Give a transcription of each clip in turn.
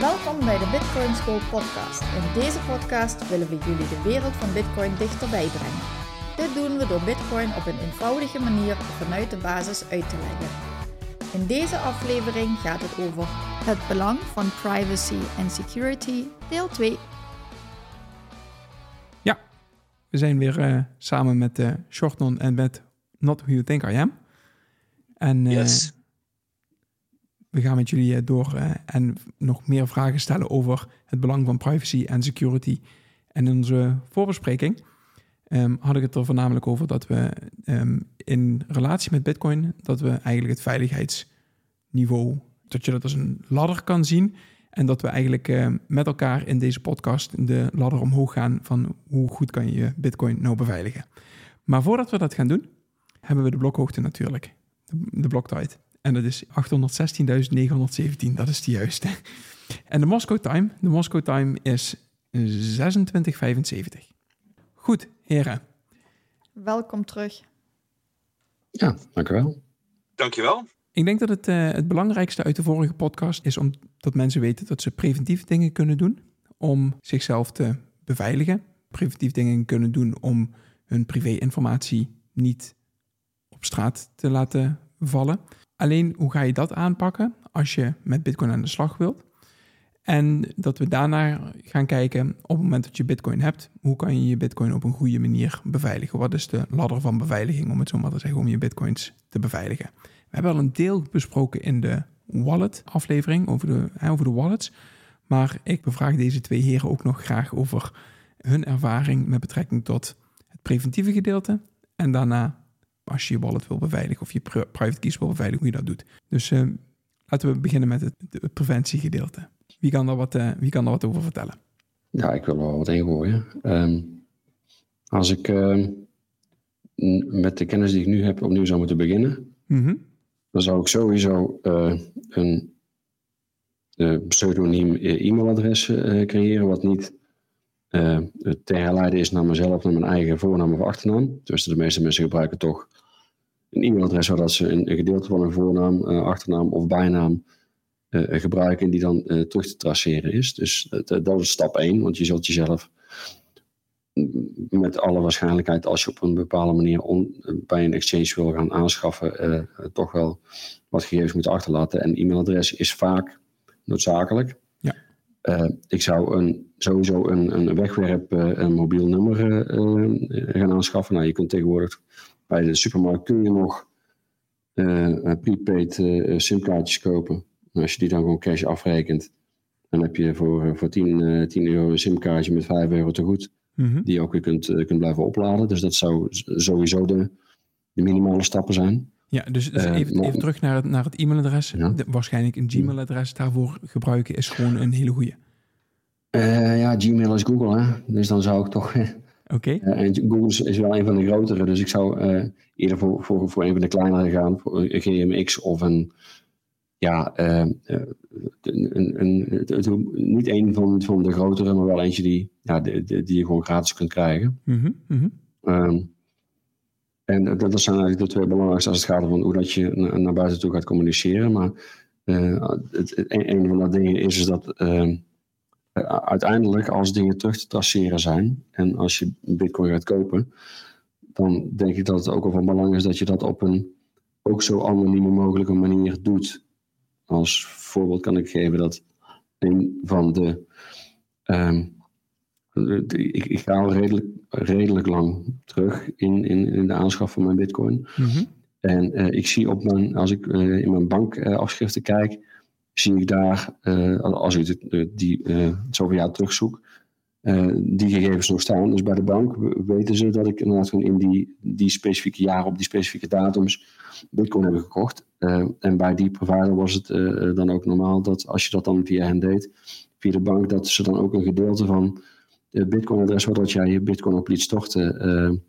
Welkom bij de Bitcoin School podcast. In deze podcast willen we jullie de wereld van Bitcoin dichterbij brengen. Dit doen we door Bitcoin op een eenvoudige manier vanuit de basis uit te leggen. In deze aflevering gaat het over het belang van privacy en security, deel 2. Ja, we zijn weer uh, samen met uh, Shortnon en met Not Who You Think I Am. En uh, Yes. We gaan met jullie door en nog meer vragen stellen over het belang van privacy en security. En in onze voorbespreking um, had ik het er voornamelijk over dat we um, in relatie met Bitcoin, dat we eigenlijk het veiligheidsniveau, dat je dat als een ladder kan zien. En dat we eigenlijk uh, met elkaar in deze podcast de ladder omhoog gaan van hoe goed kan je Bitcoin nou beveiligen. Maar voordat we dat gaan doen, hebben we de blokhoogte natuurlijk, de, de bloktijd. En dat is 816.917, dat is de juiste. En de Moscow time, de Moscow time is 26.75. Goed, heren. Welkom terug. Ja, dankjewel. Dankjewel. Ik denk dat het, uh, het belangrijkste uit de vorige podcast is om dat mensen weten dat ze preventief dingen kunnen doen om zichzelf te beveiligen. Preventief dingen kunnen doen om hun privé-informatie niet op straat te laten vallen. Alleen hoe ga je dat aanpakken als je met Bitcoin aan de slag wilt? En dat we daarna gaan kijken op het moment dat je Bitcoin hebt, hoe kan je je Bitcoin op een goede manier beveiligen? Wat is de ladder van beveiliging, om het zo maar te zeggen, om je Bitcoins te beveiligen? We hebben al een deel besproken in de wallet-aflevering over de, over de wallets. Maar ik bevraag deze twee heren ook nog graag over hun ervaring met betrekking tot het preventieve gedeelte. En daarna, als je je wallet wil beveiligen of je private keys wil beveiligen, hoe je dat doet. Dus uh, laten we beginnen met het, het preventiegedeelte. Wie kan, daar wat, uh, wie kan daar wat over vertellen? Ja, ik wil er wel wat ingooien. Um, als ik uh, met de kennis die ik nu heb opnieuw zou moeten beginnen, mm -hmm. dan zou ik sowieso uh, een pseudoniem e-mailadres creëren, wat niet te herleiden is naar mezelf, naar mijn eigen voornaam of achternaam. Dus de meeste mensen gebruiken toch een e-mailadres waar dat ze een, een gedeelte van hun voornaam, achternaam of bijnaam uh, gebruiken en die dan uh, terug te traceren is. Dus dat, dat is stap 1, want je zult jezelf met alle waarschijnlijkheid, als je op een bepaalde manier on, bij een exchange wil gaan aanschaffen, uh, toch wel wat gegevens moeten achterlaten. En e-mailadres is vaak noodzakelijk. Ja. ik zou een, sowieso een, een wegwerp, een mobiel nummer gaan aanschaffen. Nou, je kunt tegenwoordig bij de supermarkt kun je nog prepaid simkaartjes kopen. Als je die dan gewoon cash afrekent, dan heb je voor, voor 10, 10 euro een simkaartje met 5 euro te goed. Mm -hmm. Die je ook weer kunt, kunt blijven opladen. Dus dat zou sowieso de, de minimale stappen zijn. Ja, dus, dus even, uh, even, terug naar het, naar het e-mailadres. Ja. Waarschijnlijk een Gmail-adres daarvoor gebruiken is gewoon een hele goede. Uh, ja, Gmail is Google, hè? Dus dan zou ik toch. Oké. Okay. Uh, en Google is, is, wel een van de grotere, dus ik zou eerder voor, voor, voor een van de kleinere gaan, voor een GMX of een ja, een, een, een, niet een van, van de grotere, maar wel eentje die, ja, die, die je gewoon gratis kunt krijgen. Mm -hmm, mm -hmm. Um, en dat, dat zijn eigenlijk de twee belangrijkste als het gaat om hoe dat je naar, naar buiten toe gaat communiceren. Maar uh, het, het, een van de dingen is, is dat uiteindelijk als dingen terug te traceren zijn en als je bitcoin gaat kopen, dan denk ik dat het ook wel van belang is dat je dat op een ook zo anonieme mogelijke manier doet. Als voorbeeld kan ik geven dat een van de. Um, de ik, ik, ga al redelijk, redelijk lang terug in, in, in de aanschaf van mijn Bitcoin. Mm -hmm. En uh, ik zie op mijn, als ik uh, in mijn bankafschriften kijk, zie ik daar, uh, als ik de, die zoveel jaar terugzoek, die gegevens nog staan. Dus bij de bank weten ze dat ik inderdaad in die, die specifieke jaren op die specifieke datums bitcoin heb gekocht. en bij die provider was het dan ook normaal dat als je dat dan via hen deed, via de bank, dat ze dan ook een gedeelte van het bitcoin-adres wat jij je bitcoin op liet storten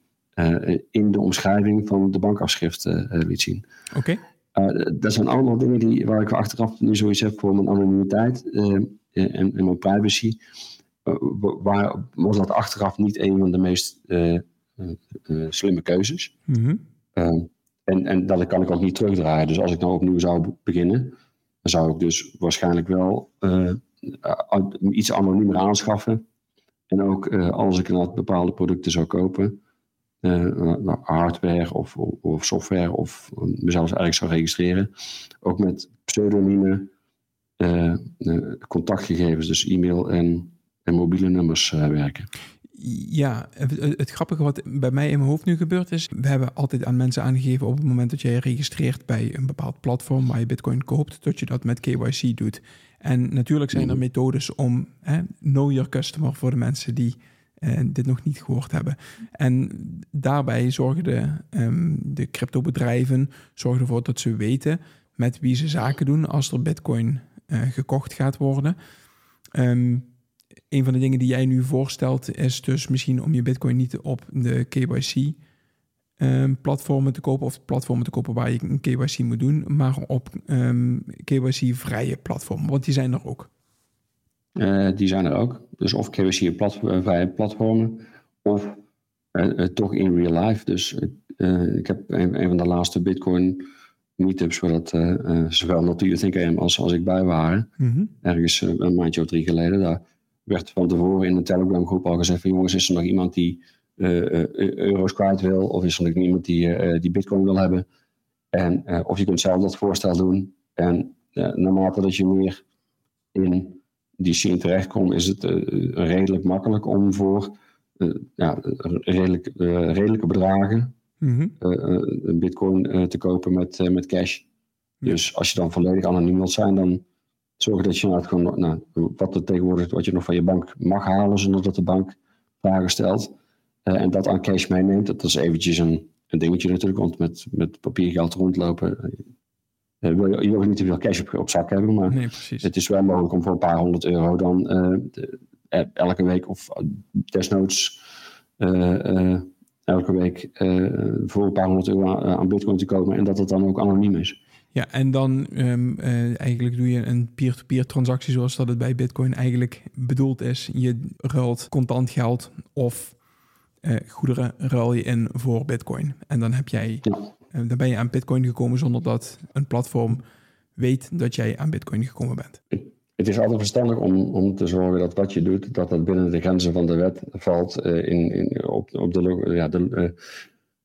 in de omschrijving van de bankafschrift liet zien. Oké. Uh, dat zijn allemaal dingen die, waar ik achteraf nu zoiets heb voor mijn anonimiteit uh, en, en, mijn privacy. Uh, waar was dat achteraf niet een van de meest slimme keuzes? Mm en, en dat kan ik ook niet terugdraaien. Dus als ik nou opnieuw zou beginnen, dan zou ik dus waarschijnlijk wel iets anoniemer aanschaffen. En ook als ik inderdaad bepaalde producten zou kopen, uh, hardware of, of, software of mezelf eigenlijk zou registreren. Ook met pseudonieme uh, contactgegevens, dus e-mail en, en mobiele nummers werken. Ja, het, het, grappige wat bij mij in mijn hoofd nu gebeurt is, we hebben altijd aan mensen aangegeven op het moment dat jij registreert bij een bepaald platform waar je bitcoin koopt, dat je dat met KYC doet. En natuurlijk zijn er mhm. methodes om hè, know your customer voor de mensen die en dit nog niet gehoord hebben. En daarbij zorgen de, um, de cryptobedrijven zorgen ervoor dat ze weten met wie ze zaken doen als er bitcoin uh, gekocht gaat worden. Um, een van de dingen die jij nu voorstelt is dus misschien om je bitcoin niet op de KYC ehm, platformen te kopen of platformen te kopen waar je een KYC moet doen, maar op KYC vrije platformen, want die zijn er ook. Uh, die zijn er ook. Dus of KYC plat, via platformen of uh, toch in real life. Dus ik heb een, een, van de laatste Bitcoin meetups waar dat zowel Natuur Think AM als, als ik bij waren. Mm Ergens een maandje of drie geleden. Daar werd van tevoren in de Telegram groep al gezegd van jongens, is er nog iemand die euro's kwijt wil? Of is er nog iemand die, die Bitcoin wil hebben? En of je kunt zelf dat voorstel doen. En naarmate dat je meer in die scene terechtkomt, is het uh, redelijk makkelijk om voor uh, ja, redelijk, redelijke bedragen mm -hmm. bitcoin te kopen met, met cash. Dus als je dan volledig anoniem wilt zijn, dan zorg dat je nou gewoon, nou, wat er tegenwoordig, wat je nog van je bank mag halen zonder dat de bank vragen stelt. en dat aan cash meeneemt. Dat is eventjes een, een dingetje natuurlijk, want met, met papiergeld rondlopen uh, wil je, je wil niet te veel cash op, op zak hebben, maar nee, het is wel mogelijk om voor een paar honderd euro dan uh, elke week of desnoods elke week voor een paar honderd euro aan, bitcoin te komen en dat het dan ook anoniem is. Ja, en dan um, eigenlijk doe je een peer-to-peer transactie zoals dat het bij Bitcoin eigenlijk bedoeld is. Je ruilt contant geld of uh, goederen ruil je in voor Bitcoin. En dan heb jij ja. Dan ben je aan Bitcoin gekomen zonder dat een platform weet dat jij aan Bitcoin gekomen bent. Het is altijd verstandig om, om te zorgen dat wat je doet, dat dat binnen de grenzen van de wet valt uh, in, in, op, op de, ja, de, uh,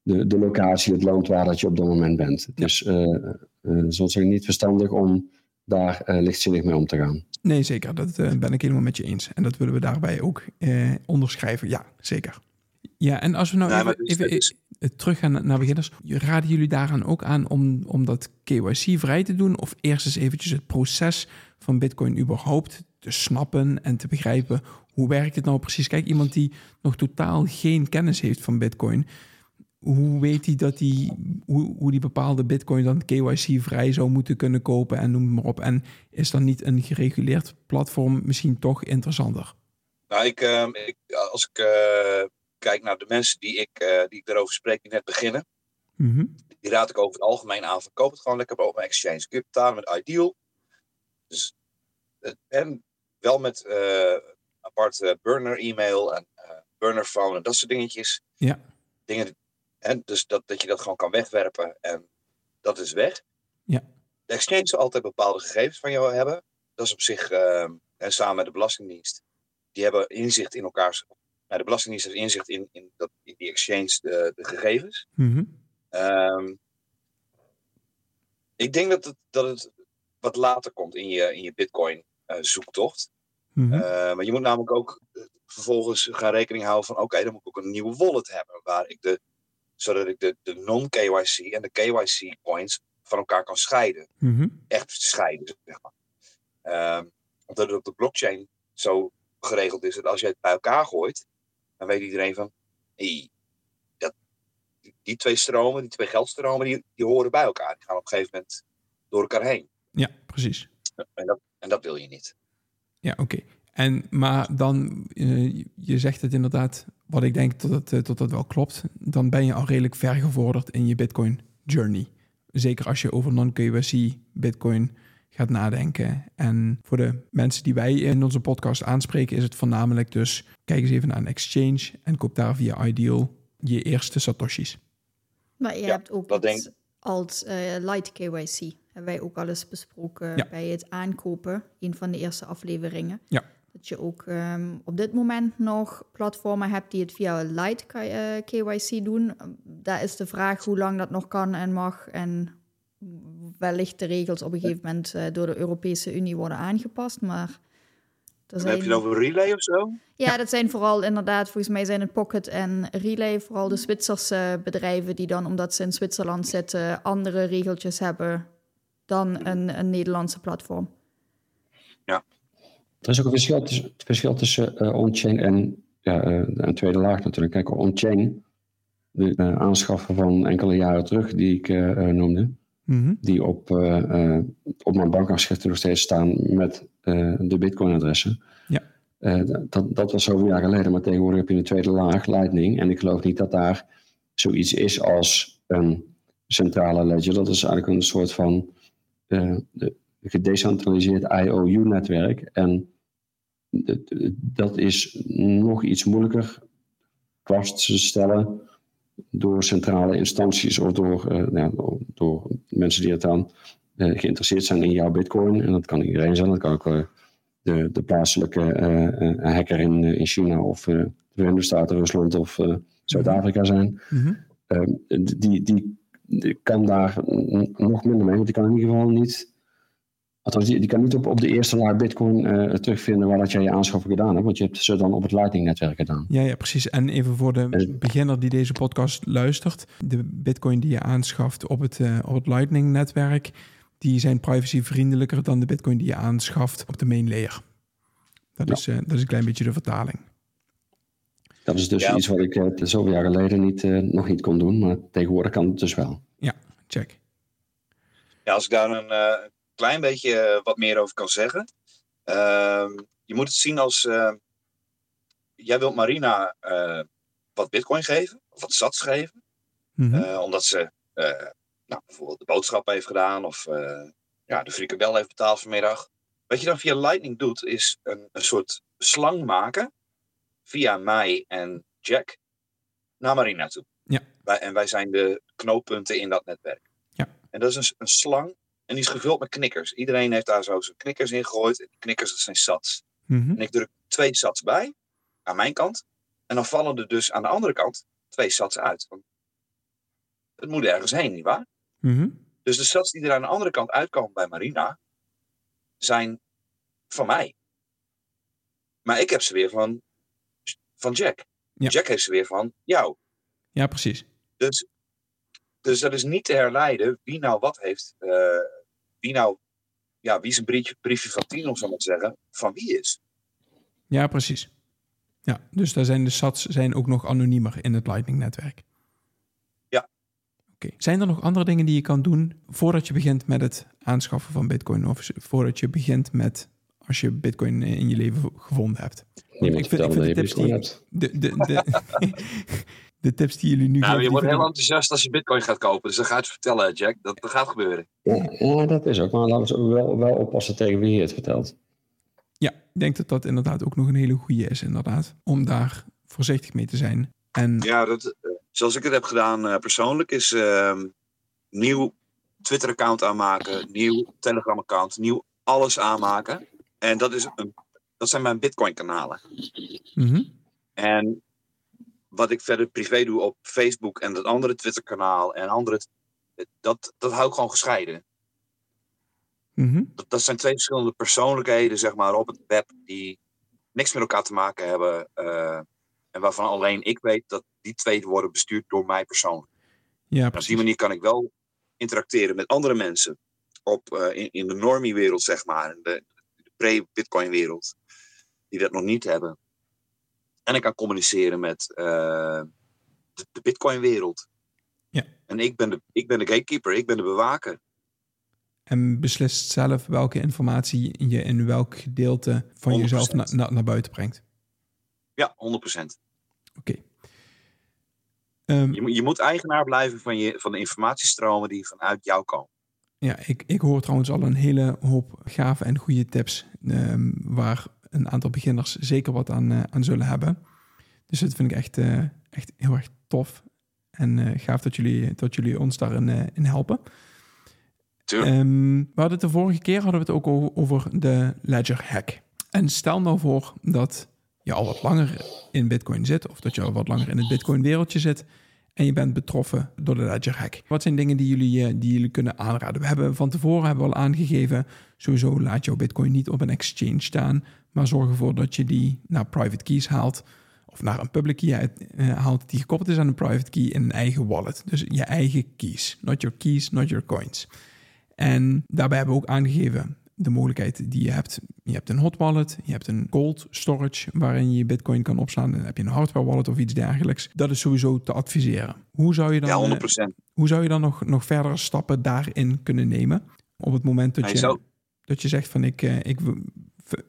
de, de locatie, het land waar dat je op dat moment bent. Dus uh, uh, niet verstandig om daar lichtzinnig mee om te gaan. Nee, zeker. Dat ben ik helemaal met je eens. En dat willen we daarbij ook onderschrijven. Ja, zeker. Ja, en als we nou even, even, even teruggaan naar beginners, raden jullie daaraan ook aan om, om dat KYC vrij te doen? Of eerst eens eventjes het proces van Bitcoin überhaupt te snappen en te begrijpen hoe werkt het nou precies? Kijk, iemand die nog totaal geen kennis heeft van Bitcoin, hoe weet hij dat hij, hoe, hoe die bepaalde Bitcoin dan KYC vrij zou moeten kunnen kopen en noem maar op? En is dan niet een gereguleerd platform misschien toch interessanter? Nou, ik, uh, ik als ik uh kijk naar de mensen die ik, uh, die ik erover spreek, die net beginnen. Mm-hmm. Die raad ik over het algemeen aan. Verkoop het gewoon lekker op mijn exchange. Kun je betalen met Ideal. Dus, uh, en wel met uh, apart burner e-mail en burner phone en dat soort dingetjes. Ja. Dingen, en dus dat, dat je dat gewoon kan wegwerpen en dat is weg. Ja. De exchange zal altijd bepaalde gegevens van jou hebben. Dat is op zich, en samen met de Belastingdienst, die hebben inzicht in elkaars nou, de Belastingdienst heeft inzicht in, in, dat, in die exchange, de, de gegevens. Mm um, ik denk dat het, dat het wat later komt in je, in je Bitcoin-zoektocht. Uh, mm -hmm. uh, maar je moet namelijk ook eh, vervolgens gaan rekening houden van: oké, dan moet ik ook een nieuwe wallet hebben. Waar ik de, zodat ik de, de non-KYC en de KYC-coins van elkaar kan scheiden. Mm -hmm. Echt scheiden, zeg maar. Um, omdat het op de blockchain zo geregeld is dat als je het bij elkaar gooit, dan weet iedereen van, hey, dat, die, twee stromen, die twee geldstromen, die, die horen bij elkaar. Die gaan op een gegeven moment door elkaar heen. Ja, precies. En dat, en dat wil je niet. Ja, oké. En maar dan, eh, je zegt het inderdaad, wat ik denk dat het, eh, dat het wel klopt. Dan ben je al redelijk ver gevorderd in je Bitcoin journey. Zeker als je over non-KYC Bitcoin gaat nadenken. En voor de mensen die wij in onze podcast aanspreken, is het voornamelijk dus kijk eens even naar een exchange en koop daar via Ideal je eerste Satoshis. Maar je Ja, hebt ook dat iets denk- als eh, light KYC. Hebben wij ook al eens besproken Ja. bij het aankopen. Een van de eerste afleveringen. Ja. Dat je ook ehm, op dit moment nog platformen hebt die het via light K- eh, KYC doen. Daar is de vraag hoe lang dat nog kan en mag. En wellicht de regels op een gegeven moment eh, door de Europese Unie worden aangepast. Maar er zijn... heb je het over relay of zo? Ja, dat zijn vooral inderdaad, volgens mij zijn het Pocket en Relay vooral de Zwitserse bedrijven die dan, omdat ze in Zwitserland zitten, andere regeltjes hebben dan een, een Nederlandse platform. Er is ook een verschil tussen, het verschil tussen eh, on-chain en ja, eh, een tweede laag natuurlijk. Kijk, on-chain, de aanschaffen van enkele jaren terug die ik eh, Mhm. die op, eh, eh, op mijn bankafschriften nog steeds staan met eh, de Bitcoin-adressen. Ja. Dat, dat was zoveel jaar geleden, maar tegenwoordig heb je een tweede laag, Lightning. En ik geloof niet dat daar zoiets is als een centrale ledger. Dat is eigenlijk een soort van de- gedecentraliseerd IOU-netwerk. En dat is nog iets moeilijker vast te stellen door centrale instanties of door, eh, ja, door, mensen die het dan eh, geïnteresseerd zijn in jouw bitcoin. En dat kan iedereen zijn, dat kan ook eh, de, de plaatselijke hacker in, in China of de Verenigde Staten, Rusland of Zuid-Afrika zijn. Mhm. Ehm, die, die, die kan daar nog minder mee, want die kan in ieder geval niet. Althans, die, die kan niet op, op de eerste laag Bitcoin eh, terugvinden waar dat jij je aanschaffen gedaan hebt, want je hebt ze dan op het Lightning-netwerk gedaan. Ja, ja, precies. En even voor de En- beginner die deze podcast luistert. De bitcoin die je aanschaft op het, eh, op het Lightning-netwerk... die zijn privacyvriendelijker dan de bitcoin die je aanschaft op de main layer. Dat, Ja. is, eh, dat is een klein beetje de vertaling. Dat is dus Ja. iets wat ik eh, zoveel jaar geleden niet, eh, nog niet kon doen, maar tegenwoordig kan het dus wel. Check. Ja, als ik daar een eh, klein beetje eh, wat meer over kan zeggen. Ehm, je moet het zien als. eh, jij wilt Marina eh, wat bitcoin geven, of wat sats geven. Mhm. omdat ze nou, bijvoorbeeld de boodschap heeft gedaan, of ja, de frikandel heeft betaald vanmiddag. Wat je dan via Lightning doet, is een, een soort slang maken. Via mij en Jack naar Marina toe. Ja. Wij, en wij zijn de knooppunten in dat netwerk. Ja. En dat is een, een slang. En die is gevuld met knikkers. Iedereen heeft daar zo zijn knikkers in gegooid. En knikkers, dat zijn sats. Mhm. En ik druk twee sats bij, aan mijn kant. En dan vallen er dus aan de andere kant twee sats uit. Want het moet ergens heen, nietwaar? Mhm. Dus de sats die er aan de andere kant uitkomen bij Marina, zijn van mij. Maar ik heb ze weer van, van Jack. Ja. Jack heeft ze weer van jou. Ja, precies. Dus, dus dat is niet te herleiden wie nou wat heeft. eh, wie nou, ja, wie zijn briefje, briefje van tien, om zo maar te zeggen, van wie is. Ja, precies. Ja, dus daar zijn de sats zijn ook nog anoniemer in het Lightning-netwerk. Ja. Oké. Zijn er nog andere dingen die je kan doen voordat je begint met het aanschaffen van Bitcoin? Of voordat je begint met als je Bitcoin in je leven gevonden hebt? Niemand ik vind- ik vind de tips hebt. De, de, de, de tips die jullie nu Nou, geven, je wordt heel enthousiast als je bitcoin gaat kopen. Dus dan ga je het vertellen, Jack. Dat, dat gaat gebeuren. Ja, ja, dat is ook. Maar laten we wel, wel oppassen tegen wie je het vertelt. Ja, ik denk dat dat inderdaad ook nog een hele goede is, inderdaad. Om daar voorzichtig mee te zijn. En Ja, dat, eh, zoals ik het heb gedaan eh, persoonlijk, is ehm, nieuw Twitter-account aanmaken, nieuw Telegram-account, nieuw alles aanmaken. En dat, is een, dat zijn mijn Bitcoin-kanalen. Mhm. En wat ik verder privé doe op Facebook en dat andere Twitter-kanaal en andere, dat, dat hou ik gewoon gescheiden. Mhm. Dat, dat zijn twee verschillende persoonlijkheden, zeg maar, op het web die niks met elkaar te maken hebben. eh, en waarvan alleen ik weet dat die twee worden bestuurd door mij persoonlijk. ja, op die manier kan ik wel interacteren met andere mensen op, eh, in, in de normie-wereld, zeg maar, in de, de pre-Bitcoin-wereld. die dat nog niet hebben. En ik kan communiceren met uh, de, de Bitcoin-wereld. Ja. En ik ben, de, ik ben de gatekeeper, ik ben de bewaker. En beslist zelf welke informatie je in welk gedeelte van 100%. jezelf na, na, naar buiten brengt. Ja, 100%. Oké. Okay. Um, je, je, moet eigenaar blijven van, je, van de informatiestromen die vanuit jou komen. Ja, ik, ik hoor trouwens al een hele hoop gave en goede tips um, waar een aantal beginners zeker wat aan, uh, aan zullen hebben. Dus dat vind ik echt, uh, echt heel erg tof. En uh, gaaf dat jullie, dat jullie ons daarin in helpen. Um, we hadden het de vorige keer hadden we het ook over de Ledger hack. En stel nou voor dat je al wat langer in Bitcoin zit, of dat je al wat langer in het Bitcoin wereldje zit en je bent betroffen door de Ledger hack. Wat zijn dingen die jullie, die jullie kunnen aanraden? We hebben van tevoren hebben we al aangegeven, sowieso laat jouw Bitcoin niet op een exchange staan, maar zorg ervoor dat je die naar private keys haalt of naar een public key uh, haalt die gekoppeld is aan een private key in een eigen wallet. Dus je eigen keys, not your keys, not your coins. En daarbij hebben we ook aangegeven de mogelijkheid die je hebt. Je hebt een hot wallet, je hebt een cold storage waarin je bitcoin kan opslaan. Dan heb je een hardware wallet of iets dergelijks. Dat is sowieso te adviseren. Hoe zou je dan, ja, 100%. hoe zou je dan nog, nog verdere stappen daarin kunnen nemen? Op het moment dat, je, zou... dat je zegt van ik, ik,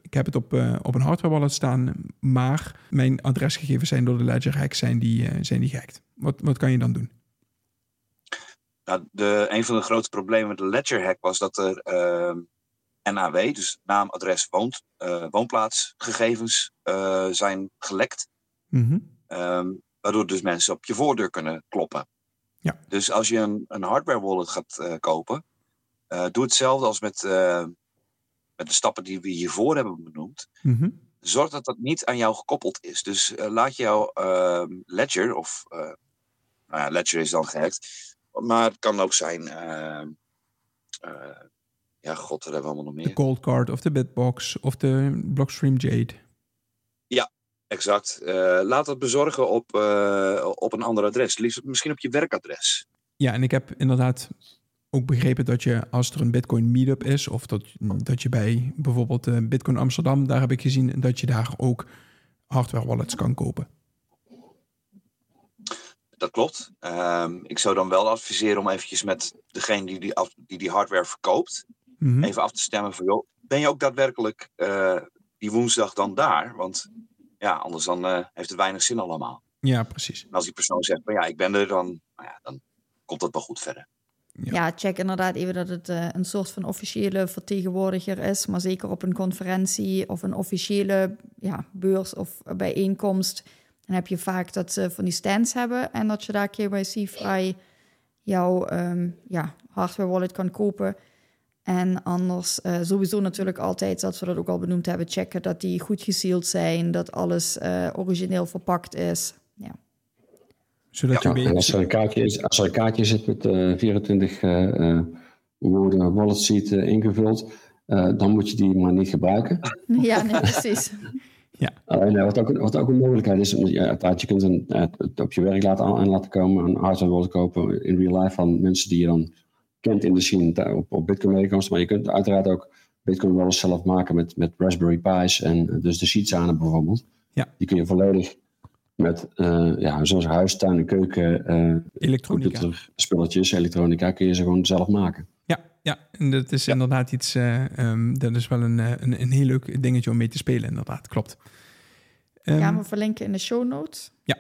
ik heb het op, op een hardware wallet staan, maar mijn adresgegevens zijn door de Ledger hack zijn die, zijn die gehackt. Wat, wat kan je dan doen? Nou, de, een van de grote problemen met de Ledger hack was dat er uh, NAW, dus naam, adres, woont, uh, woonplaatsgegevens, uh, zijn gelekt. Mm um, waardoor dus mensen op je voordeur kunnen kloppen. Ja. Dus als je een, een hardware wallet gaat uh, kopen, doe hetzelfde als met, met de stappen die we hiervoor hebben benoemd. Mm -hmm. Zorg dat dat niet aan jou gekoppeld is. Dus laat jouw ehm, Ledger, of nou ja, Ledger is dan gehackt, maar het kan ook zijn. Uh, uh, ja, god, dat hebben we allemaal nog meer. De Cold Card of de Bitbox of de Blockstream Jade. Ja, exact. Laat dat bezorgen op, op een ander adres. Liefst misschien op je werkadres. Ja, en ik heb inderdaad ook begrepen dat je als er een Bitcoin meetup is, of dat, dat je bij bijvoorbeeld Bitcoin Amsterdam, daar heb ik gezien dat je daar ook hardware wallets kan kopen dat klopt. Um, ik zou dan wel adviseren om eventjes met degene die die, af, die, die hardware verkoopt, mm -hmm. even af te stemmen van, joh, ben je ook daadwerkelijk uh, die woensdag dan daar? Want ja, anders dan uh, heeft het weinig zin allemaal. Ja, precies. En als die persoon zegt, van ja, ik ben er, dan, nou ja, dan komt dat wel goed verder. Ja. check inderdaad even dat het uh, een soort van officiële vertegenwoordiger is. Maar zeker op een conferentie of een officiële ja, beurs of bijeenkomst dan heb je vaak dat ze van die stands hebben en dat je daar KYC-vrij jouw um, ja, hardware wallet kan kopen. En anders uh, sowieso natuurlijk altijd, dat we dat ook al benoemd hebben, checken dat die goed gesealed zijn, dat alles uh, origineel verpakt is. Ja. Zodat ja, je als, er een kaartje is, als er een kaartje zit met uh, 24 woorden wallet sheet ingevuld, dan moet je die maar niet gebruiken. Ja, nee, precies. Ja. Alleen wat, ook, wat ook een mogelijkheid is, ja, je kunt een, uh, het op je werk laten aan, laten komen, een hardware wallet kopen in real life van mensen die je dan kent in de scene op, op Bitcoin bijeenkomsten. Maar je kunt uiteraard ook Bitcoin wallets zelf maken met, met Raspberry Pi's en dus de Seedsanen bijvoorbeeld. Ja. Die kun je volledig met, uh, ja, zoals huis, tuin en keuken, uh, elektronica. spulletjes, elektronica, kun je ze gewoon zelf maken. Ja, ja, en dat is inderdaad iets, uh, um, dat is wel een, een, een heel leuk dingetje om mee te spelen, inderdaad, klopt. Um, Gaan we verlinken in de show notes? Ja,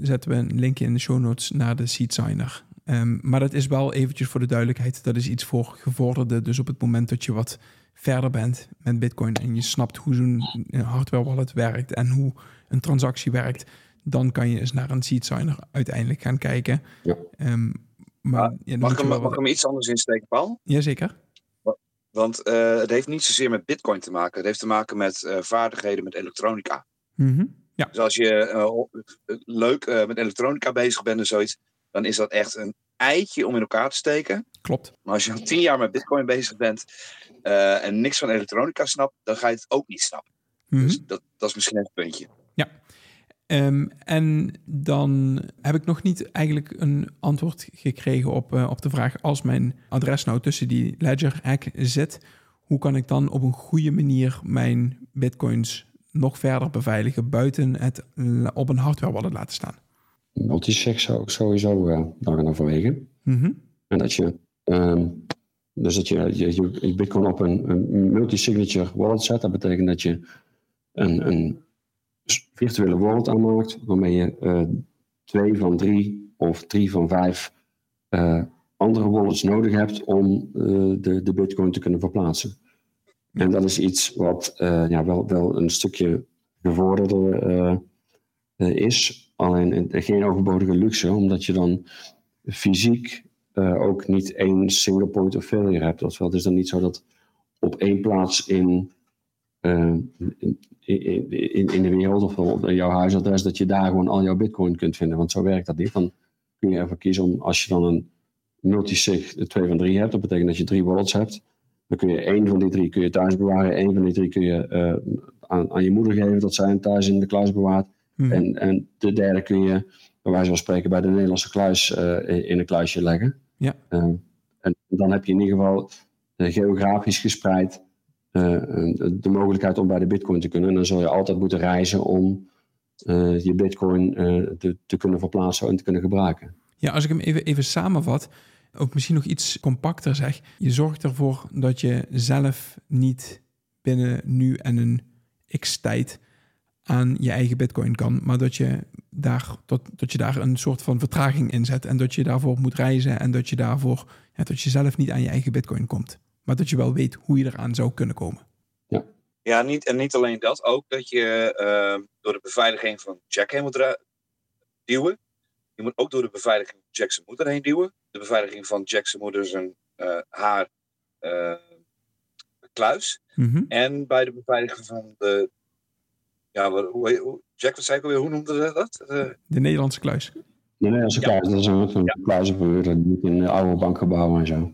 zetten we een linkje in de show notes naar de Seed Signer. Um, maar dat is wel eventjes voor de duidelijkheid, dat is iets voor gevorderden. Dus op het moment dat je wat verder bent met Bitcoin en je snapt hoe zo'n hardware wallet werkt en hoe een transactie werkt, dan kan je eens naar een Seed Signer uiteindelijk gaan kijken. Ja. Um, maar, ja, mag, ik hem, mag ik hem iets anders insteken, Paul? Jazeker. Want uh, het heeft niet zozeer met Bitcoin te maken. Het heeft te maken met uh, vaardigheden met elektronica. Mm -hmm. ja. Dus als je uh, leuk met elektronica bezig bent en zoiets, dan is dat echt een eitje om in elkaar te steken. Klopt. Maar als je al tien jaar met Bitcoin bezig bent en niks van elektronica snapt, dan ga je het ook niet snappen. Mm -hmm. Dus dat, dat is misschien een puntje. Ja. Um, en dan heb ik nog niet eigenlijk een antwoord gekregen op, uh, op de vraag: als mijn adres nou tussen die Ledger hack zit, hoe kan ik dan op een goede manier mijn bitcoins nog verder beveiligen buiten het eh, op een hardware wallet laten staan. Multisig zou ik sowieso uh, dan gaan overwegen. Mhm. En dat je, ehm, dus dat je, je, je Bitcoin op een, een multi-signature wallet zet. Dat betekent dat je een, een virtuele wallet aanmaakt waarmee je eh, twee van drie of drie van vijf eh, andere wallets nodig hebt om eh, de, de Bitcoin te kunnen verplaatsen. En dat is iets wat ja, wel, wel een stukje gevorderder is. Alleen geen overbodige luxe, omdat je dan fysiek ook niet één single point of failure hebt. Ofwel, het is dan niet zo dat op één plaats in in, in, de wereld of jouw huisadres, dat je daar gewoon al jouw bitcoin kunt vinden. Want zo werkt dat niet. Dan kun je ervoor kiezen om, als je dan een multisig 2 van 3 hebt, dat betekent dat je drie wallets hebt. Dan kun je één van die drie kun je thuis bewaren, één van die drie kun je uh, aan, aan je moeder geven, dat zij hem thuis in de kluis bewaart. Hmm. En, en de derde kun je, bij wijze van spreken, bij de Nederlandse kluis uh, in een kluisje leggen. Ja. Uh, en dan heb je in ieder geval geografisch gespreid eh, de mogelijkheid om bij de Bitcoin te kunnen. En dan zul je altijd moeten reizen om eh, je Bitcoin eh, te, te kunnen verplaatsen en te kunnen gebruiken. Ja, als ik hem even, even samenvat, ook misschien nog iets compacter zeg. Je zorgt ervoor dat je zelf niet binnen nu en een x-tijd aan je eigen bitcoin kan, maar dat je, daar, dat, dat je daar een soort van vertraging in zet en dat je daarvoor moet reizen en dat je daarvoor, ja, dat je zelf niet aan je eigen bitcoin komt maar dat je wel weet hoe je eraan zou kunnen komen. Ja, ja niet, en niet alleen dat, ook dat je uh, door de beveiliging van Jack heen moet duwen. Je moet ook door de beveiliging van Jack's moeder heen duwen. De beveiliging van Jack's moeder zijn uh, haar uh, kluis. Mm -hmm. En bij de beveiliging van de. Ja, hoe, hoe, Jack, wat zei ik alweer? Hoe noemde ze dat? Uh, de Nederlandse kluis. De Nederlandse kluis, dat is een, een ja. kluizenverhuurder in oude bankgebouwen en zo.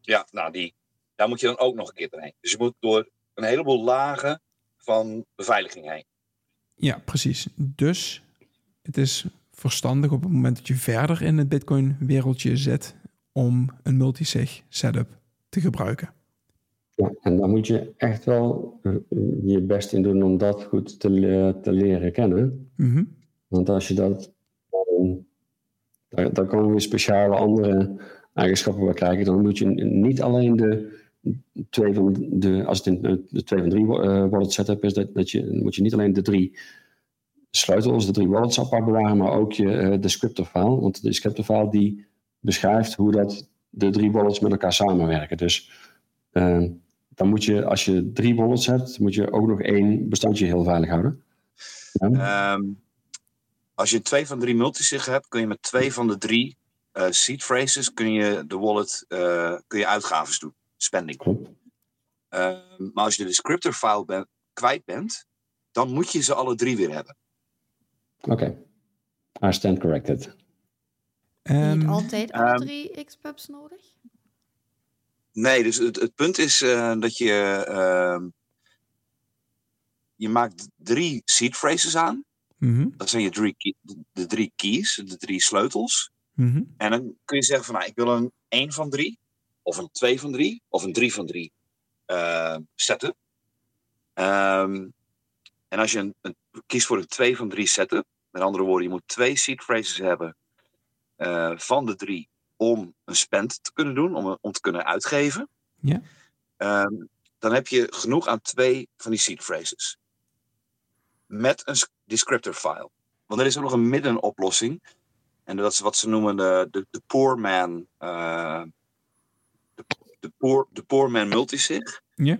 Ja, nou die. Daar moet je dan ook nog een keer doorheen. Dus je moet door een heleboel lagen van beveiliging heen. Ja, precies. Dus het is verstandig op het moment dat je verder in het Bitcoin-wereldje zit om een multisig setup te gebruiken. Ja, en dan moet je echt wel eh, je best in doen om dat goed te, te leren kennen. Mm -hmm. Want als je dat. Dan, komen weer speciale andere eigenschappen bij krijgen. Dan moet je niet alleen de twee van de, als het in de twee van drie wallet setup is, dat, dat je, moet je niet alleen de drie sleutels, de drie wallets apart bewaren, maar ook je descriptor file. Want de descriptor file die beschrijft hoe dat de drie wallets met elkaar samenwerken. Dus uh, dan moet je, als je drie wallets hebt, moet je ook nog één bestandje heel veilig houden. Ja. Um, als je twee van drie multisig hebt, kun je met twee van de drie uh, seed phrases kun je de wallet kun je uitgaves doen spending. Uh, maar als je de descriptor file ben, kwijt bent, dan moet je ze alle drie weer hebben. Oké, okay. I stand corrected. Um, Niet altijd alle um, drie XPubs nodig? Nee, dus het, het punt is uh, dat je. Uh, je maakt drie seed phrases aan. Mm -hmm. Dat zijn je drie, de drie keys, de drie sleutels. Mm -hmm. En dan kun je zeggen van nou, ik wil een één van drie of een 2 van 3 of een 3 van 3 uh, setup. Um, en als je een, een, kiest voor een 2 van 3 setup, met andere woorden, je moet twee seed phrases hebben uh, van de drie om een spend te kunnen doen, om, om te kunnen uitgeven. Ja. Um, dan heb je genoeg aan twee van die seed phrases. Met een descriptor file. Want er is ook nog een middenoplossing. En dat is wat ze noemen de, de, de poor man uh, de Poor, de poor Man Multisig. Ja.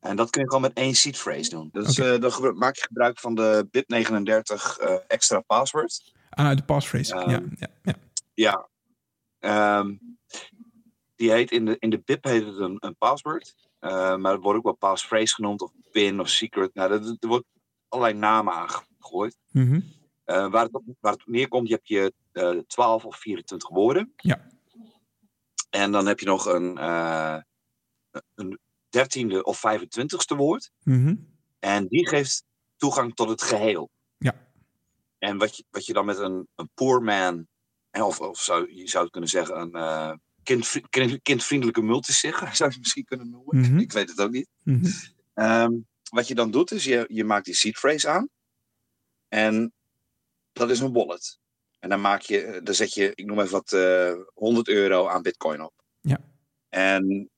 En dat kun je gewoon met één seed phrase doen. Dus okay. uh, dan maak je gebruik van de bit39 uh, extra password. Ah, de passphrase. Uh, ja, ja, ja. ja. Um, die heet in de, in de BIP heet het een, een password. Uh, maar het wordt ook wel passphrase genoemd, of pin of secret. Nou, er, er wordt allerlei namen aangegooid. Mm -hmm. waar, het op, waar het op neerkomt, je hebt je 12 of 24 woorden. Ja. En dan heb je nog een, uh, een dertiende of 25ste woord. Mm -hmm. En die geeft toegang tot het geheel. Ja. En wat je, wat je dan met een, een poor man, of, of zou, je zou het kunnen zeggen, een uh, kind, kind, kindvriendelijke multisig, zou je misschien kunnen noemen. Mm -hmm. Ik weet het ook niet. Mm -hmm. um, wat je dan doet, is je, je maakt die seed phrase aan. En dat is een wallet. En dan, maak je, dan zet je, ik noem even wat, uh, 100 euro aan bitcoin op. Ja. En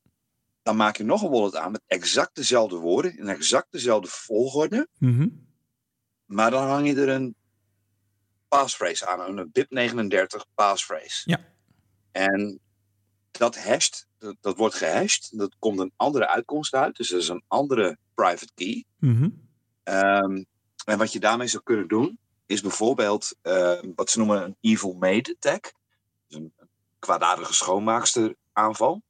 dan maak je nog een wallet aan met exact dezelfde woorden, in exact dezelfde volgorde. Mhm. Maar dan hang je er een passphrase aan, een BIP39 passphrase. Ja. En dat hasht, dat, dat, wordt gehashed, dat komt een andere uitkomst uit. Dus dat is een andere private key. Mhm. Um, en wat je daarmee zou kunnen doen, is bijvoorbeeld uh, wat ze noemen een evil maid attack. Dus een kwaadaardige schoonmaakster aanval.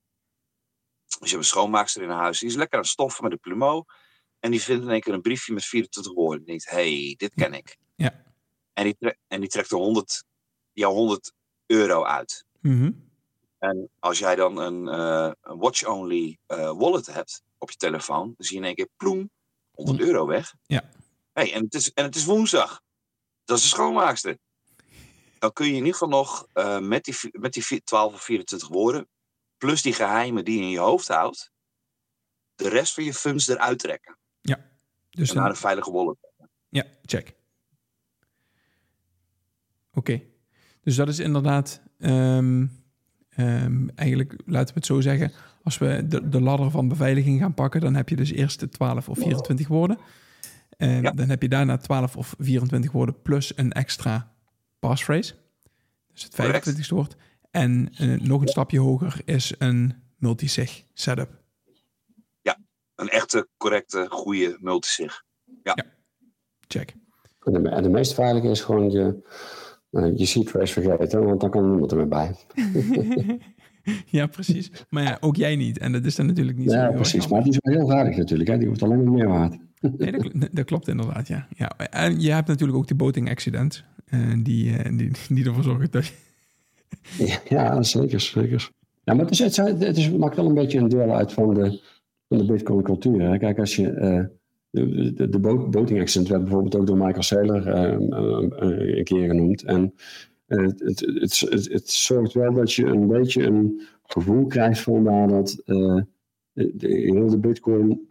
Dus je hebt een schoonmaakster in huis, die is lekker aan het stoffen met een plumeau. En die vindt in één keer een briefje met 24 woorden. En denkt, hey, dit ken ik. Ja. En die, tre en die trekt er 100, jouw 100 euro uit. Mhm. En als jij dan een, uh, een watch-only uh, wallet hebt op je telefoon, dan zie je in één keer ploem, 100 euro weg. Ja. Hey, en, het is, en het is woensdag. Dat is de schoonmaakster. Dan kun je in ieder geval nog uh, met, die, met die 12 of 24 woorden, plus die geheimen die je in je hoofd houdt, de rest van je funds eruit trekken. Ja. Dus en naar een veilige wallet. Ja, check. Oké. Okay. Dus dat is inderdaad, um, um, eigenlijk, laten we het zo zeggen, als we de, de ladder van beveiliging gaan pakken, dan heb je dus eerst de 12 of 24 woorden. En ja. dan heb je daarna 12 of 24 woorden plus een extra passphrase. Dus het 25ste woord. En uh, nog een stapje hoger is een multisig setup. Ja, een echte, correcte, goede multisig. Ja. ja. Check. En de, de meest veilige is gewoon je, je seed phrase vergeten, want dan kan niemand er meer bij. ja, precies. Maar ja, ook jij niet. En dat is dan natuurlijk niet ja, zo precies. Maar die is wel heel veilig natuurlijk. Hè? Die hoeft alleen maar meer waard. Nee, dat, dat, klopt inderdaad, ja. ja. En je hebt natuurlijk ook die boating accident. Uh, die, uh, die, die ervoor zorgt dat je... Ja, ja, zeker, zeker. Ja, maar het, is, het, het is, maakt wel een beetje een deel uit van de, van de bitcoin cultuur. Hè? Kijk, als je... Uh, de, de, de boating accident werd bijvoorbeeld ook door Michael Saylor een keer genoemd. En het, het, het, het, zorgt wel dat je een beetje een gevoel krijgt van waar dat de, de, heel de bitcoin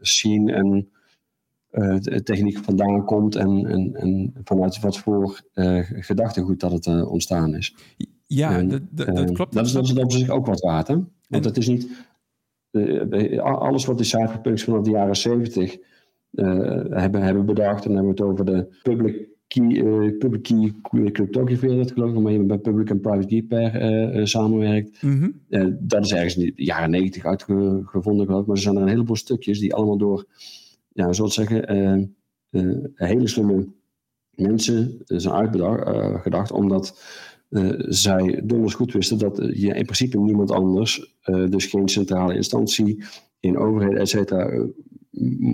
scene en uh, techniek vandaan komt en, en, en vanuit wat voor gedachtegoed dat het ontstaan is. Ja, en, dat, dat, dat, klopt. Dat is, dat is op zich ook wat waard, hè? Want het is niet... alles wat de cypherpunks vanaf de jaren 70 hebben, hebben bedacht, en dan hebben we het over de public key, public key cryptography, dat geloof ik, maar je bij public en private key pair samenwerkt. Mm -hmm. dat is ergens in de jaren 90 uitgevonden, geloof ik, maar er zijn er een heleboel stukjes die allemaal door ja, zoals zeggen, uh, uh, hele slimme mensen zijn uitgedacht, omdat uh, zij donders goed wisten dat je in principe niemand anders, dus geen centrale instantie, geen overheid, et cetera,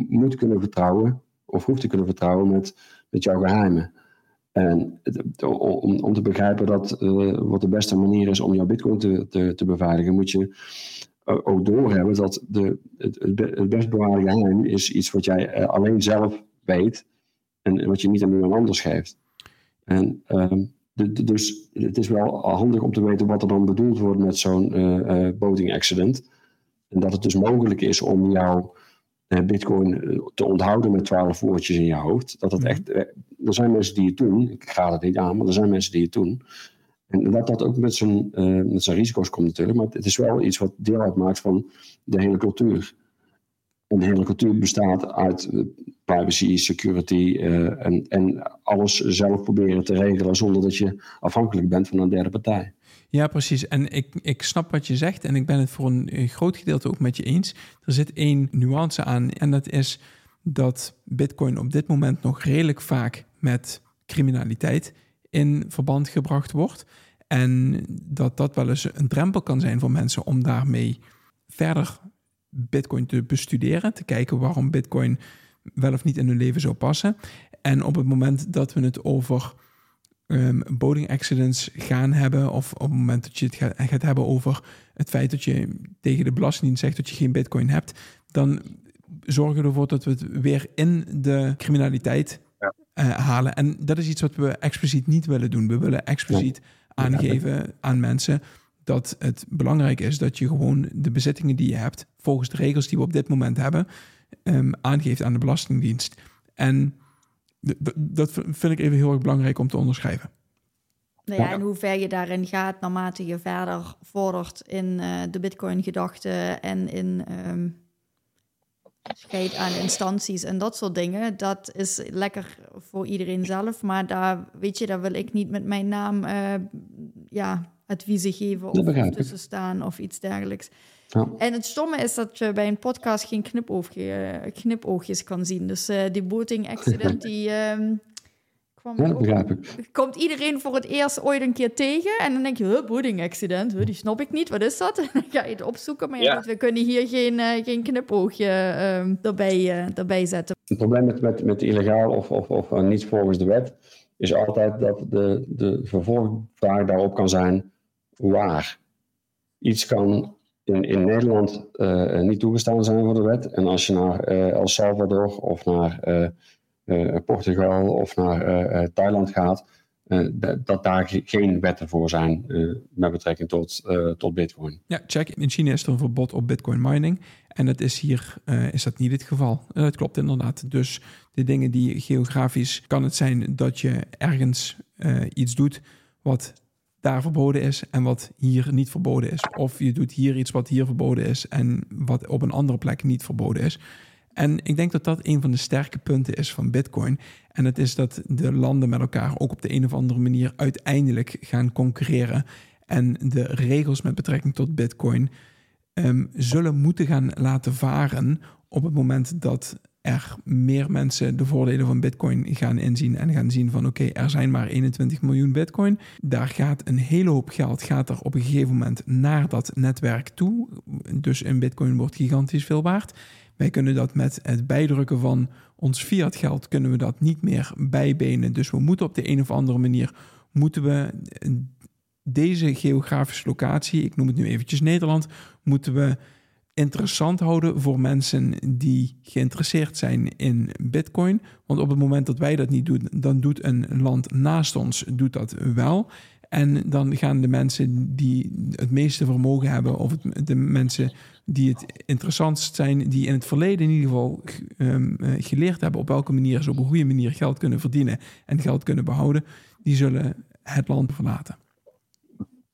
moet kunnen vertrouwen of hoeft te kunnen vertrouwen met, met jouw geheimen. En om, om te begrijpen dat wat de beste manier is om jouw bitcoin te, te, beveiligen, moet je ook doorhebben dat de, het, het best bewaarde geheim is iets wat jij alleen zelf weet en wat je niet aan iemand anders geeft. En de, dus het is wel handig om te weten wat er dan bedoeld wordt met zo'n uh, boating accident. En dat het dus mogelijk is om jouw bitcoin te onthouden met twaalf woordjes in je hoofd. Dat het echt, er zijn mensen die het doen, ik ga het niet aan, maar er zijn mensen die het doen. En dat dat ook met zijn, uh, met zijn risico's komt natuurlijk. Maar het is wel iets wat deel uitmaakt van de hele cultuur. En de hele cultuur bestaat uit privacy, security uh, en, en alles zelf proberen te regelen zonder dat je afhankelijk bent van een derde partij. Ja, precies. En ik, ik snap wat je zegt en ik ben het voor een groot gedeelte ook met je eens. Er zit één nuance aan en dat is dat Bitcoin op dit moment nog redelijk vaak met criminaliteit in verband gebracht wordt. En dat dat wel eens een drempel kan zijn voor mensen om daarmee verder Bitcoin te bestuderen, te kijken waarom Bitcoin wel of niet in hun leven zou passen. En op het moment dat we het over um, boating accidents gaan hebben, of op het moment dat je het gaat, gaat hebben over het feit dat je tegen de Belastingdienst zegt dat je geen Bitcoin hebt, dan zorgen we ervoor dat we het weer in de criminaliteit ja. uh, halen. En dat is iets wat we expliciet niet willen doen. We willen expliciet aangeven aan mensen dat het belangrijk is dat je gewoon de bezittingen die je hebt, volgens de regels die we op dit moment hebben, um, aangeeft aan de Belastingdienst. En dat vind ik even heel erg belangrijk om te onderschrijven. Nou ja, en hoe ver je daarin gaat naarmate je verder vordert in uh, de Bitcoin-gedachte en in um, scheid aan instanties en dat soort dingen. Dat is lekker voor iedereen zelf, maar daar, weet je, daar wil ik niet met mijn naam uh, ja, adviezen geven of tussen staan of iets dergelijks. Ja. En het stomme is dat je bij een podcast geen knipoogje, eh, knipoogjes kan zien. Dus uh, die boating accident, die um, kwam ja, begrijp ik. komt iedereen voor het eerst ooit een keer tegen. En dan denk je, huh, boating accident, die snap ik niet, wat is dat? En dan ga je het opzoeken, maar ja, we kunnen hier geen, uh, geen knipoogje erbij, erbij zetten. Het probleem met, met, met illegaal of, of, of niet volgens de wet is altijd dat de, de vervolgvraag daarop kan zijn waar. Iets kan in, Nederland uh, niet toegestaan zijn voor de wet. En als je naar uh, El Salvador of naar uh, Portugal of naar Thailand gaat, dat daar geen wetten voor zijn met betrekking tot, tot Bitcoin. Ja, check. In China is er een verbod op Bitcoin mining. En dat is hier is dat niet het geval. dat klopt inderdaad. Dus de dingen die geografisch kan het zijn dat je ergens iets doet wat daar verboden is en wat hier niet verboden is. Of je doet hier iets wat hier verboden is en wat op een andere plek niet verboden is. En ik denk dat dat een van de sterke punten is van Bitcoin. En het is dat de landen met elkaar ook op de een of andere manier uiteindelijk gaan concurreren. En de regels met betrekking tot Bitcoin um, zullen moeten gaan laten varen op het moment dat er meer mensen de voordelen van Bitcoin gaan inzien en gaan zien van oké, er zijn maar 21 miljoen Bitcoin. Daar gaat een hele hoop geld gaat er op een gegeven moment naar dat netwerk toe. Dus een Bitcoin wordt gigantisch veel waard. Wij kunnen dat met het bijdrukken van ons fiat geld kunnen we dat niet meer bijbenen. Dus we moeten op de een of andere manier moeten we deze geografische locatie, ik noem het nu eventjes Nederland, moeten we interessant houden voor mensen die geïnteresseerd zijn in Bitcoin. Want op het moment dat wij dat niet doen, dan doet een land naast ons doet dat wel. En dan gaan de mensen die het meeste vermogen hebben, of de mensen die het interessantst zijn, die in het verleden in ieder geval um, geleerd hebben op welke manier ze op een goede manier geld kunnen verdienen en geld kunnen behouden, die zullen het land verlaten.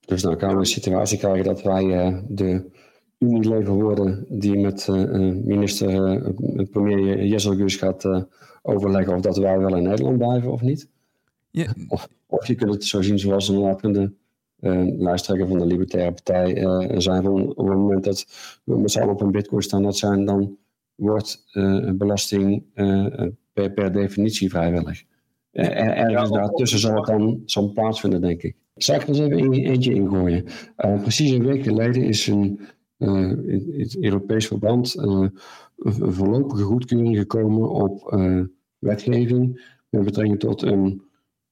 Dus dan kan we een situatie krijgen dat wij uh, de Unilever worden die met uh, minister, uh, premier Jezelgus gaat overleggen of dat wij wel in Nederland blijven of niet. Ja. Of, of, je kunt het zo zien zoals een de lijsttrekker van de Libertaire Partij zijn van op het moment dat we met z'n allen op een bitcoin standaard zijn, dan wordt belasting per, per definitie vrijwillig. Er, ergens ja, daartussen zal het dan zal plaatsvinden, denk ik. Ik zal er eens even eentje ingooien. precies een week geleden is een eh, in, het Europees verband eh, een voorlopige goedkeuring gekomen op eh, wetgeving met betrekking tot een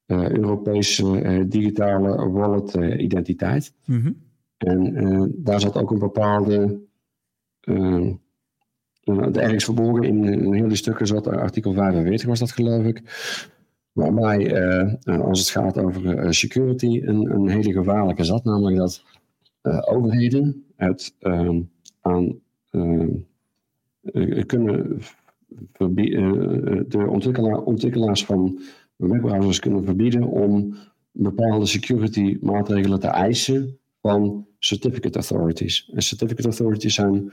Europese digitale wallet-identiteit. Mhm. En daar zat ook een bepaalde ergens verborgen in een hele stukken zat artikel 45 was dat geloof ik. Waarbij, als het gaat over security, een, een hele gevaarlijke zat. Namelijk dat overheden het ehm, aan uh, kunnen verbieden, de ontwikkelaar, ontwikkelaars van webbrowsers kunnen verbieden om bepaalde security maatregelen te eisen van certificate authorities. En certificate authorities zijn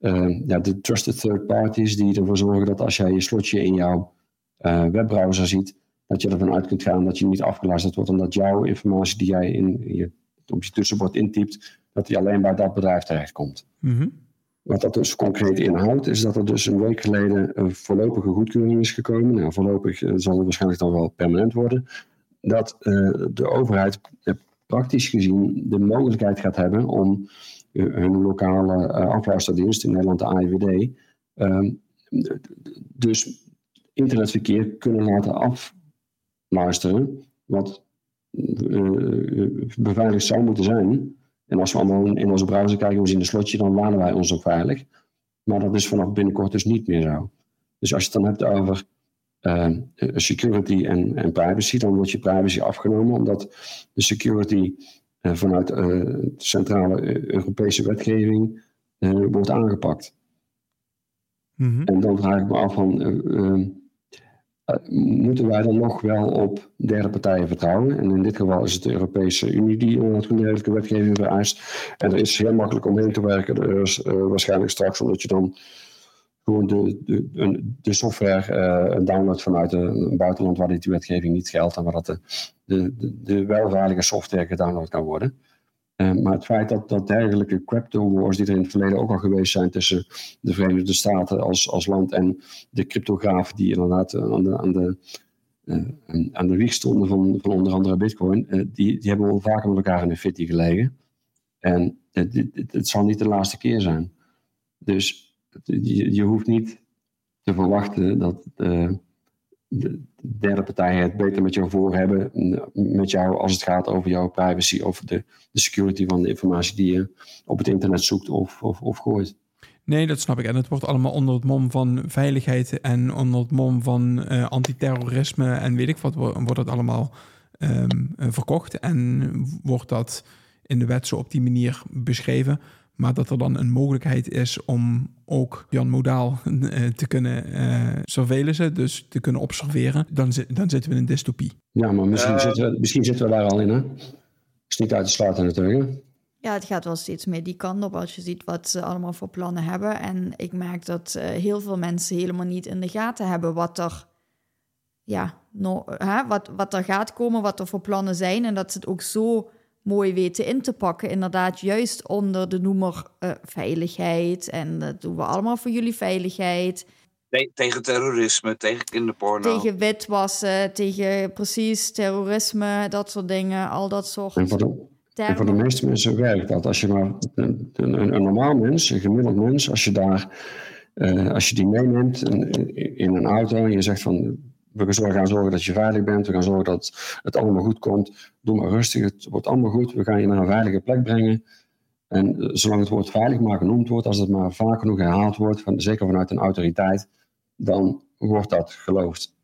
uh, ja, de trusted third parties die ervoor zorgen dat als jij je slotje in jouw webbrowser ziet, dat je ervan uit kunt gaan dat je niet afgeluisterd wordt, omdat jouw informatie die jij in je, op je tussenbord intypt, dat die alleen bij dat bedrijf terechtkomt. Mm Wat dat dus concreet inhoudt, is dat er dus een week geleden een voorlopige goedkeuring is gekomen. Nou, voorlopig eh, zal het waarschijnlijk dan wel permanent worden. Dat uh, de overheid uh, praktisch gezien de mogelijkheid gaat hebben om hun lokale afluisterdienst, in Nederland de AIVD, ehm, dus internetverkeer kunnen laten afluisteren, wat beveiligd zou moeten zijn. En als we allemaal in onze browser kijken, we zien een slotje, dan laden wij ons ook veilig. Maar dat is vanaf binnenkort dus niet meer zo. Dus als je het dan hebt over uh, security en, en, privacy, dan wordt je privacy afgenomen, omdat de security uh, vanuit uh, centrale Europese wetgeving wordt aangepakt. Mhm. En dan vraag ik me af van, eh, eh, eh, moeten wij dan nog wel op derde partijen vertrouwen? En in dit geval is het de Europese Unie die onafhankelijke wetgeving vereist. En er is heel makkelijk omheen te werken. Er is eh, waarschijnlijk straks, omdat je dan gewoon de, de, de software eh downloadt vanuit een, buitenland waar die wetgeving niet geldt en waar dat de, de, de welvaardige software gedownload kan worden. Eh, maar het feit dat, dat dergelijke crypto wars die er in het verleden ook al geweest zijn tussen de Verenigde Staten als, als land en de cryptografen die inderdaad eh, aan de, aan de, eh, aan de wieg stonden van, van onder andere Bitcoin, die, die hebben wel vaker met elkaar in de fitty gelegen. En het, het, zal niet de laatste keer zijn. Dus je, je hoeft niet te verwachten dat de derde partijen het beter met jou voor hebben, eh, met jou als het gaat over jouw privacy, over de, de security van de informatie die je op het internet zoekt of, of, of gooit. Nee, dat snap ik. En het wordt allemaal onder het mom van veiligheid en onder het mom van eh, antiterrorisme en weet ik wat, wo- wordt het allemaal ehm, eh, verkocht. En wordt dat in de wet zo op die manier beschreven. Maar dat er dan een mogelijkheid is om ook Jan Modaal eh, te kunnen eh surveillancen, dus te kunnen observeren, dan, zi- dan zitten we in een dystopie. Ja, maar misschien, Eh, zitten, we, misschien zitten we daar al in, hè? Is niet uit te sluiten natuurlijk. hè? Ja, het gaat wel steeds meer die kant op als je ziet wat ze allemaal voor plannen hebben. En ik merk dat eh, heel veel mensen helemaal niet in de gaten hebben wat er, ja, no, hè, wat, wat er gaat komen, wat er voor plannen zijn. En dat ze het ook zo mooi weten in te pakken. Inderdaad, juist onder de noemer eh, veiligheid. En dat doen we allemaal voor jullie veiligheid. Te- tegen terrorisme, tegen kinderporno. Tegen witwassen, tegen precies terrorisme, dat soort dingen. Al dat soort En voor, de, en voor de meeste mensen werkt dat. Als je maar een, een, een normaal mens, een gemiddeld mens, als je daar, eh, als je die meeneemt in, in een auto en je zegt van, we gaan zorgen dat je veilig bent, we gaan zorgen dat het allemaal goed komt, doe maar rustig, het wordt allemaal goed, we gaan je naar een veilige plek brengen. En eh, zolang het woord veilig maar genoemd wordt, als het maar vaak genoeg herhaald wordt, van, zeker vanuit een autoriteit, dan wordt dat geloofd.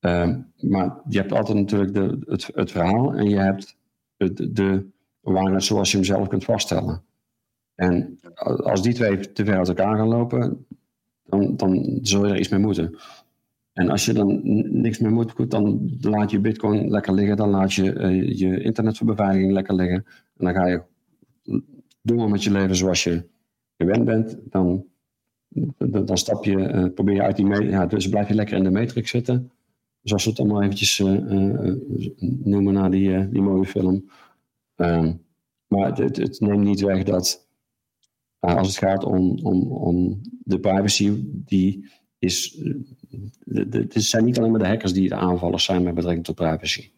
Ehm, maar je hebt altijd natuurlijk de, het, het verhaal en je hebt de, de waarheid zoals je hem zelf kunt vaststellen. En als die twee te ver uit elkaar gaan lopen, dan, dan zul je er iets mee moeten. En als je dan niks meer moet, goed, dan laat je Bitcoin lekker liggen, dan laat je eh, je internetbeveiliging lekker liggen. En dan ga je door met je leven zoals je gewend bent. Dan, dan, stap je, eh, probeer je uit die, ja, dus blijf je lekker in de matrix zitten. Zoals we het allemaal eventjes eh, noemen na die, die mooie film. Ehm, maar het, het, het neemt niet weg dat als het gaat om, om, om de privacy, die is. eh, Het zijn niet alleen maar de hackers die de aanvallers zijn met betrekking tot privacy.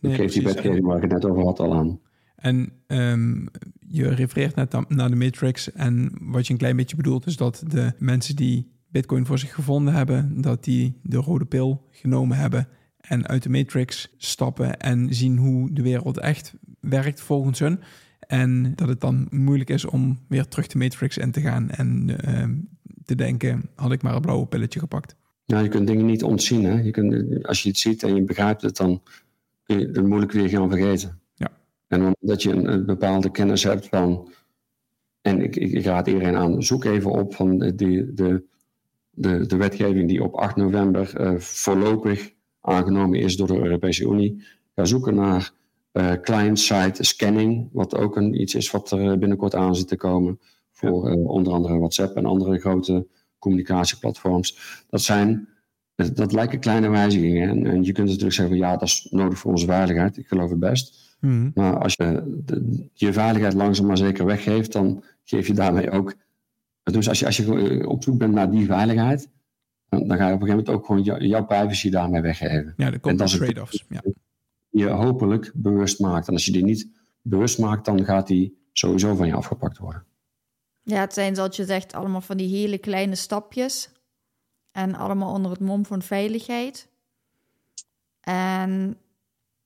Nee, Ik geef die wetgeving waar ik het net over had al aan. En ehm, je refereert net naar de Matrix. En wat je een klein beetje bedoelt is dat de mensen die Bitcoin voor zich gevonden hebben, dat die de rode pil genomen hebben en uit de Matrix stappen en zien hoe de wereld echt werkt volgens hun. En dat het dan moeilijk is om weer terug de Matrix in te gaan en ehm, te denken, had ik maar een blauwe pilletje gepakt. Ja, je kunt dingen niet ontzien. Hè? Je kunt, als je het ziet en je begrijpt het, dan kun je het moeilijk weer gaan vergeten. Ja. En omdat je een, een bepaalde kennis hebt van. En ik, ik, raad iedereen aan, zoek even op van de, de, de, de, wetgeving die op 8 november eh, voorlopig aangenomen is door de Europese Unie. Ga zoeken naar eh client-side scanning, wat ook een, iets is wat er binnenkort aan zit te komen. Voor eh, onder andere WhatsApp en andere grote communicatieplatforms. Dat zijn, dat, lijken kleine wijzigingen. En, en je kunt natuurlijk zeggen, van, ja, dat is nodig voor onze veiligheid. Ik geloof het best. Mhm. Maar als je de- je veiligheid langzaam maar zeker weggeeft, dan geef je daarmee ook. Dus als je, als je eh, op zoek bent naar die veiligheid, dan, dan ga je op een gegeven moment ook gewoon jou- jouw privacy daarmee weggeven. Ja, dat is het- trade-offs. Ja. Die je hopelijk bewust maakt. En als je die niet bewust maakt, dan gaat die sowieso van je afgepakt worden. Ja, het zijn zoals je zegt allemaal van die hele kleine stapjes. En allemaal onder het mom van veiligheid. En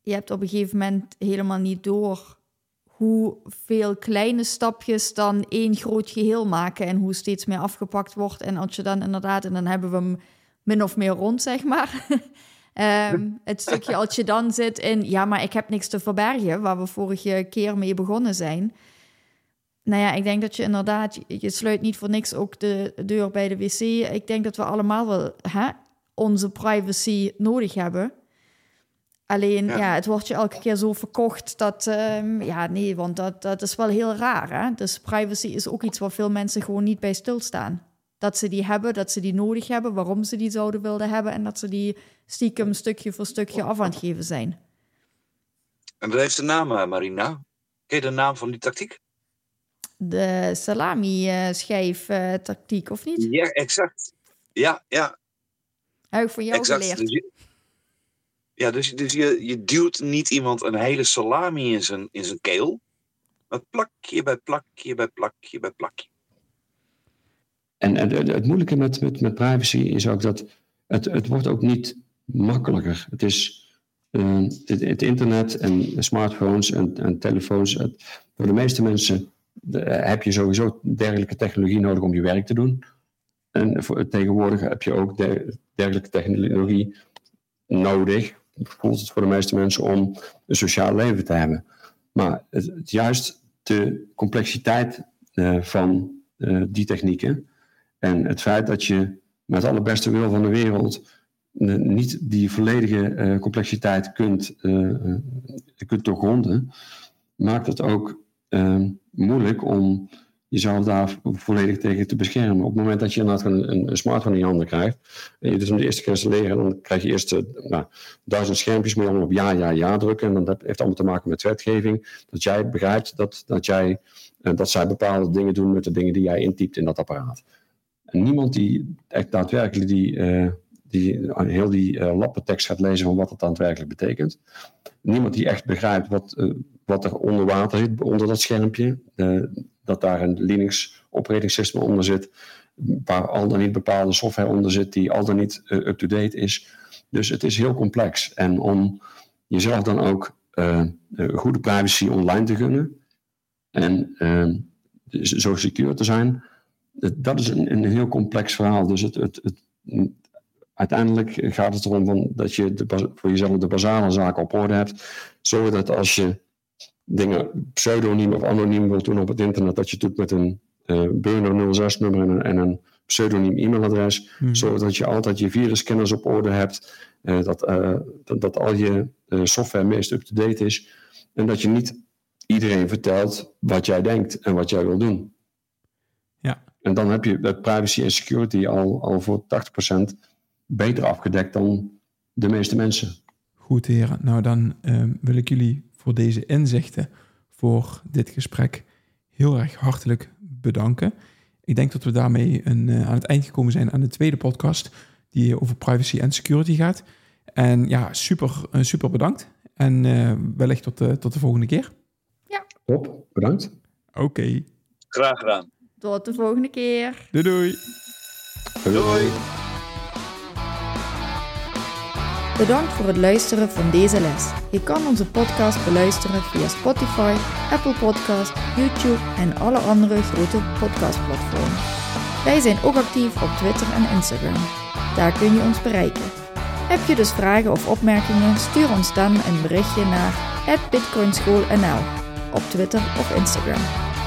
je hebt op een gegeven moment helemaal niet door hoeveel kleine stapjes dan één groot geheel maken en hoe steeds meer afgepakt wordt. En als je dan inderdaad, en dan hebben we hem min of meer rond, zeg maar. Ehm, het stukje als je dan zit in, ja, maar ik heb niks te verbergen, waar we vorige keer mee begonnen zijn. Nou ja, ik denk dat je inderdaad, je, sluit niet voor niks ook de deur bij de wc. Ik denk dat we allemaal wel hè, onze privacy nodig hebben. Alleen, ja. Ja. het wordt je elke keer zo verkocht dat, ehm, ja, nee, want dat, dat is wel heel raar. Hè? Dus privacy is ook iets waar veel mensen gewoon niet bij stilstaan. Dat ze die hebben, dat ze die nodig hebben, waarom ze die zouden willen hebben en dat ze die stiekem stukje voor stukje af aan het geven zijn. En dat heeft een naam, eh, Marina. Ken je de naam van die tactiek? De salami-schijf-tactiek, of niet? Ja, exact. Ja, ja, Heb ik van jou exact. geleerd. Dus je, ja, dus, dus je, je duwt niet iemand een hele salami in zijn, in zijn keel. Maar plakje bij plakje bij plakje bij plakje. En, en het, het moeilijke met, met, met privacy is ook dat het, het wordt ook niet makkelijker. Het is eh, het, het internet en smartphones en, en telefoons. Het, voor de meeste mensen eh, heb je sowieso dergelijke technologie nodig om je werk te doen. En voor, tegenwoordig heb je ook der- dergelijke technologie nodig, voelt het voor de meeste mensen, om een sociaal leven te hebben. Maar het, juist de complexiteit eh, van eh, die technieken en het feit dat je met alle beste wil van de wereld niet die volledige complexiteit kunt, kunt doorgronden, maakt het ook eh, moeilijk om jezelf daar volledig tegen te beschermen. Op het moment dat je inderdaad een, smartphone in je handen krijgt, en je dus hem de eerste keer installeren, dan krijg je eerst eh, nou, duizend schermpjes, je allemaal op ja, ja, ja drukken. En dat heeft allemaal te maken met wetgeving. Dat jij begrijpt dat, dat, jij, eh, dat zij bepaalde dingen doen met de dingen die jij intypt in dat apparaat. En niemand die echt daadwerkelijk die, eh, die, heel die lappentekst gaat lezen van wat het daadwerkelijk betekent. Niemand die echt begrijpt wat, wat er onder water zit, onder dat schermpje. Eh, dat daar een Linux operating onder zit, waar al dan niet bepaalde software onder zit die al dan niet eh, up-to-date is. Dus het is heel complex. En om jezelf dan ook eh, goede privacy online te gunnen en zo secure te zijn, dat- is een, een heel complex verhaal. Dus het, het, uiteindelijk gaat het erom dat je de, voor jezelf de basale zaken op orde hebt, zodat als je dingen pseudoniem of anoniem wilt doen op het internet, dat je het doet met een eh burner 06 nummer en een, en een pseudoniem e-mailadres, Mhm. zodat je altijd je virusscanners op orde hebt, eh, dat, eh, dat, dat al je software meest up-to-date is en dat je niet iedereen vertelt wat jij denkt en wat jij wil doen. Ja. En dan heb je met privacy en security al, al voor 80% beter afgedekt dan de meeste mensen. Goed heren, nou dan ehm, wil ik jullie voor deze inzichten, voor dit gesprek heel erg hartelijk bedanken. Ik denk dat we daarmee een, eh, aan het eind gekomen zijn aan de tweede podcast die over privacy en security gaat. En ja, super, eh, super bedankt. En eh, wellicht tot de, tot de volgende keer. Top, bedankt. Oké, Graag gedaan. Tot de volgende keer. doei doei. Doei. Bedankt voor het luisteren van deze les. Je kan onze podcast beluisteren via Spotify, Apple Podcast, YouTube en alle andere grote podcastplatformen. Wij zijn ook actief op Twitter en Instagram. Daar kun je ons bereiken. Heb je dus vragen of opmerkingen? Stuur ons dan een berichtje naar bitcoinschoolnl op Twitter of Instagram.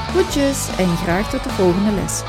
Groetjes en graag tot de volgende les.